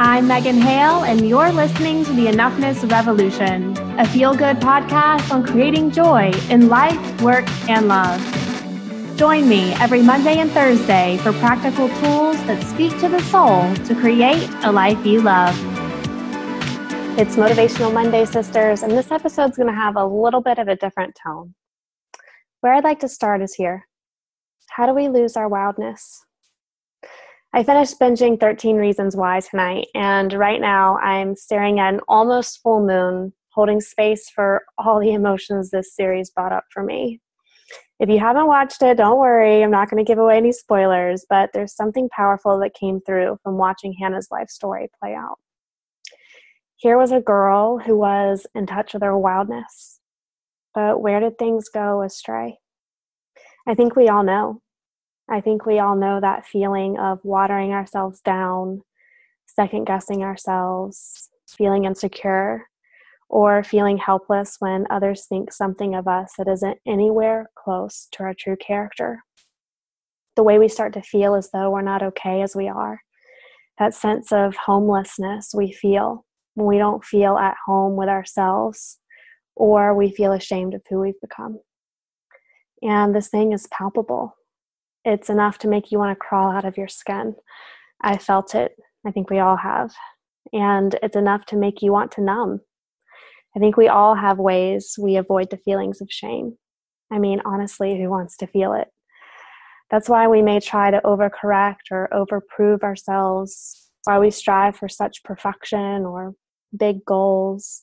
I'm Megan Hale, and you're listening to the Enoughness Revolution, a feel good podcast on creating joy in life, work, and love. Join me every Monday and Thursday for practical tools that speak to the soul to create a life you love. It's Motivational Monday, sisters, and this episode's going to have a little bit of a different tone. Where I'd like to start is here. How do we lose our wildness? I finished binging 13 Reasons Why tonight, and right now I'm staring at an almost full moon, holding space for all the emotions this series brought up for me. If you haven't watched it, don't worry, I'm not going to give away any spoilers, but there's something powerful that came through from watching Hannah's life story play out. Here was a girl who was in touch with her wildness. But where did things go astray? I think we all know. I think we all know that feeling of watering ourselves down, second guessing ourselves, feeling insecure, or feeling helpless when others think something of us that isn't anywhere close to our true character. The way we start to feel as though we're not okay as we are. That sense of homelessness we feel when we don't feel at home with ourselves or we feel ashamed of who we've become. And this thing is palpable. It's enough to make you want to crawl out of your skin. I felt it. I think we all have. And it's enough to make you want to numb. I think we all have ways we avoid the feelings of shame. I mean, honestly, who wants to feel it? That's why we may try to overcorrect or overprove ourselves, why we strive for such perfection or big goals.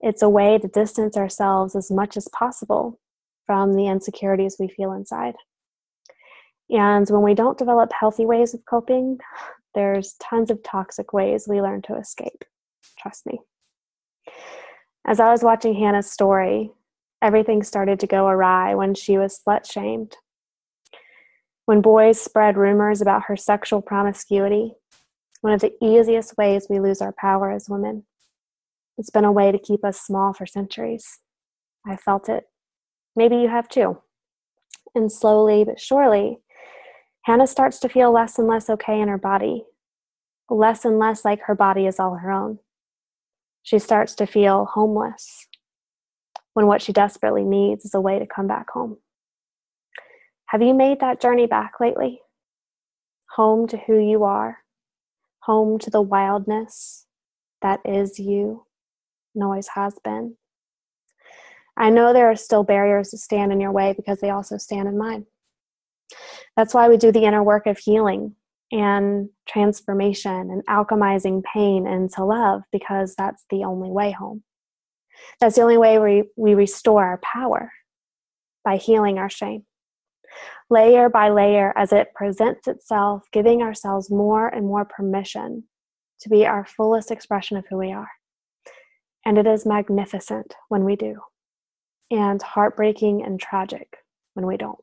It's a way to distance ourselves as much as possible from the insecurities we feel inside. And when we don't develop healthy ways of coping, there's tons of toxic ways we learn to escape. Trust me. As I was watching Hannah's story, everything started to go awry when she was slut shamed. When boys spread rumors about her sexual promiscuity, one of the easiest ways we lose our power as women. It's been a way to keep us small for centuries. I felt it. Maybe you have too. And slowly but surely, Hannah starts to feel less and less okay in her body, less and less like her body is all her own. She starts to feel homeless when what she desperately needs is a way to come back home. Have you made that journey back lately? Home to who you are, home to the wildness that is you and always has been. I know there are still barriers that stand in your way because they also stand in mine. That's why we do the inner work of healing and transformation and alchemizing pain into love because that's the only way home. That's the only way we, we restore our power by healing our shame. Layer by layer, as it presents itself, giving ourselves more and more permission to be our fullest expression of who we are. And it is magnificent when we do, and heartbreaking and tragic when we don't.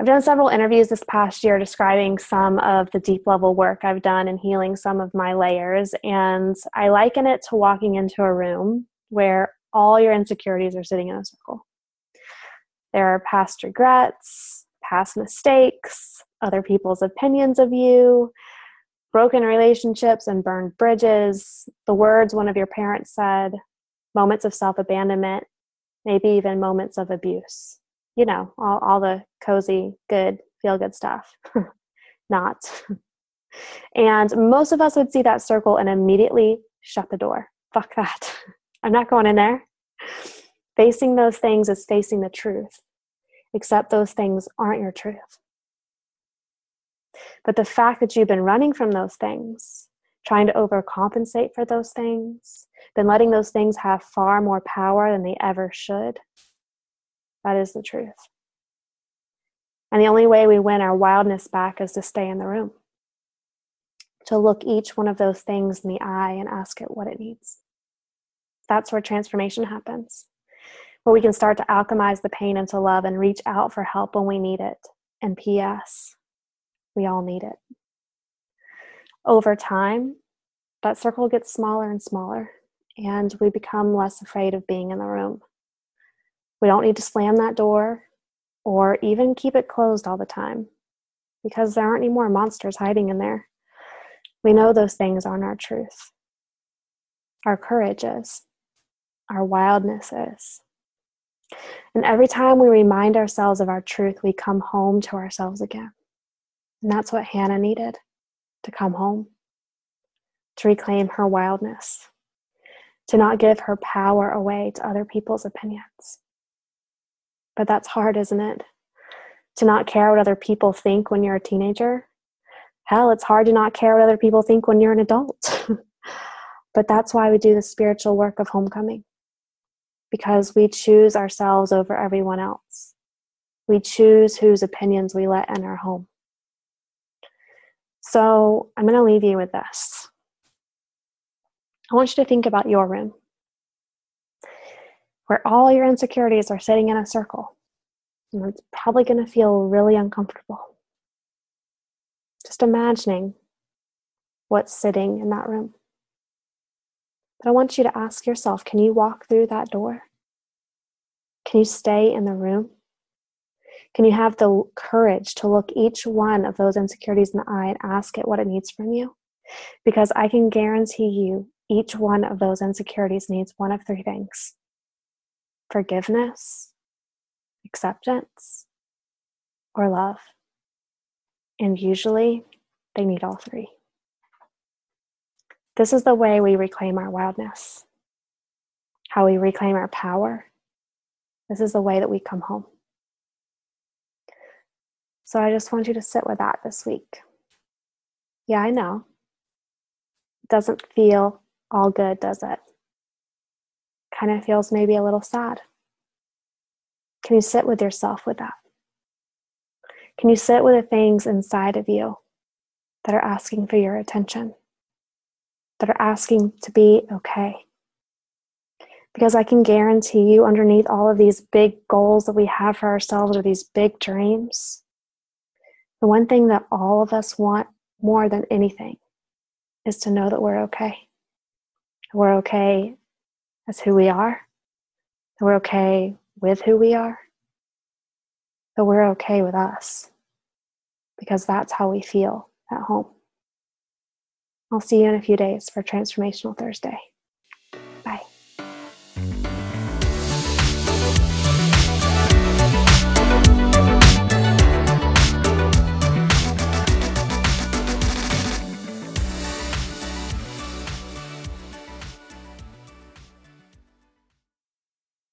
I've done several interviews this past year describing some of the deep level work I've done in healing some of my layers, and I liken it to walking into a room where all your insecurities are sitting in a circle. There are past regrets, past mistakes, other people's opinions of you, broken relationships and burned bridges, the words one of your parents said, moments of self abandonment, maybe even moments of abuse. You know, all, all the cozy, good, feel good stuff. Not. and most of us would see that circle and immediately shut the door. Fuck that. I'm not going in there. Facing those things is facing the truth, except those things aren't your truth. But the fact that you've been running from those things, trying to overcompensate for those things, been letting those things have far more power than they ever should, that is the truth. And the only way we win our wildness back is to stay in the room, to look each one of those things in the eye and ask it what it needs. That's where transformation happens, where we can start to alchemize the pain into love and reach out for help when we need it. And P.S., we all need it. Over time, that circle gets smaller and smaller, and we become less afraid of being in the room. We don't need to slam that door or even keep it closed all the time because there aren't any more monsters hiding in there. We know those things aren't our truth. Our courage is, our wildness is. And every time we remind ourselves of our truth, we come home to ourselves again. And that's what Hannah needed to come home, to reclaim her wildness, to not give her power away to other people's opinions. But that's hard, isn't it? To not care what other people think when you're a teenager. Hell, it's hard to not care what other people think when you're an adult. but that's why we do the spiritual work of homecoming because we choose ourselves over everyone else. We choose whose opinions we let in our home. So I'm going to leave you with this. I want you to think about your room where all your insecurities are sitting in a circle. And it's probably going to feel really uncomfortable. Just imagining what's sitting in that room. But I want you to ask yourself can you walk through that door? Can you stay in the room? Can you have the courage to look each one of those insecurities in the eye and ask it what it needs from you? Because I can guarantee you, each one of those insecurities needs one of three things forgiveness, acceptance, or love. And usually they need all three. This is the way we reclaim our wildness, how we reclaim our power. This is the way that we come home. So I just want you to sit with that this week. Yeah, I know. It doesn't feel all good, does it? Kind of feels maybe a little sad. Can you sit with yourself with that? Can you sit with the things inside of you that are asking for your attention? that are asking to be okay. Because I can guarantee you, underneath all of these big goals that we have for ourselves or these big dreams, the one thing that all of us want more than anything is to know that we're okay. We're okay as who we are, that we're okay with who we are, that we're okay with us, because that's how we feel at home. I'll see you in a few days for Transformational Thursday.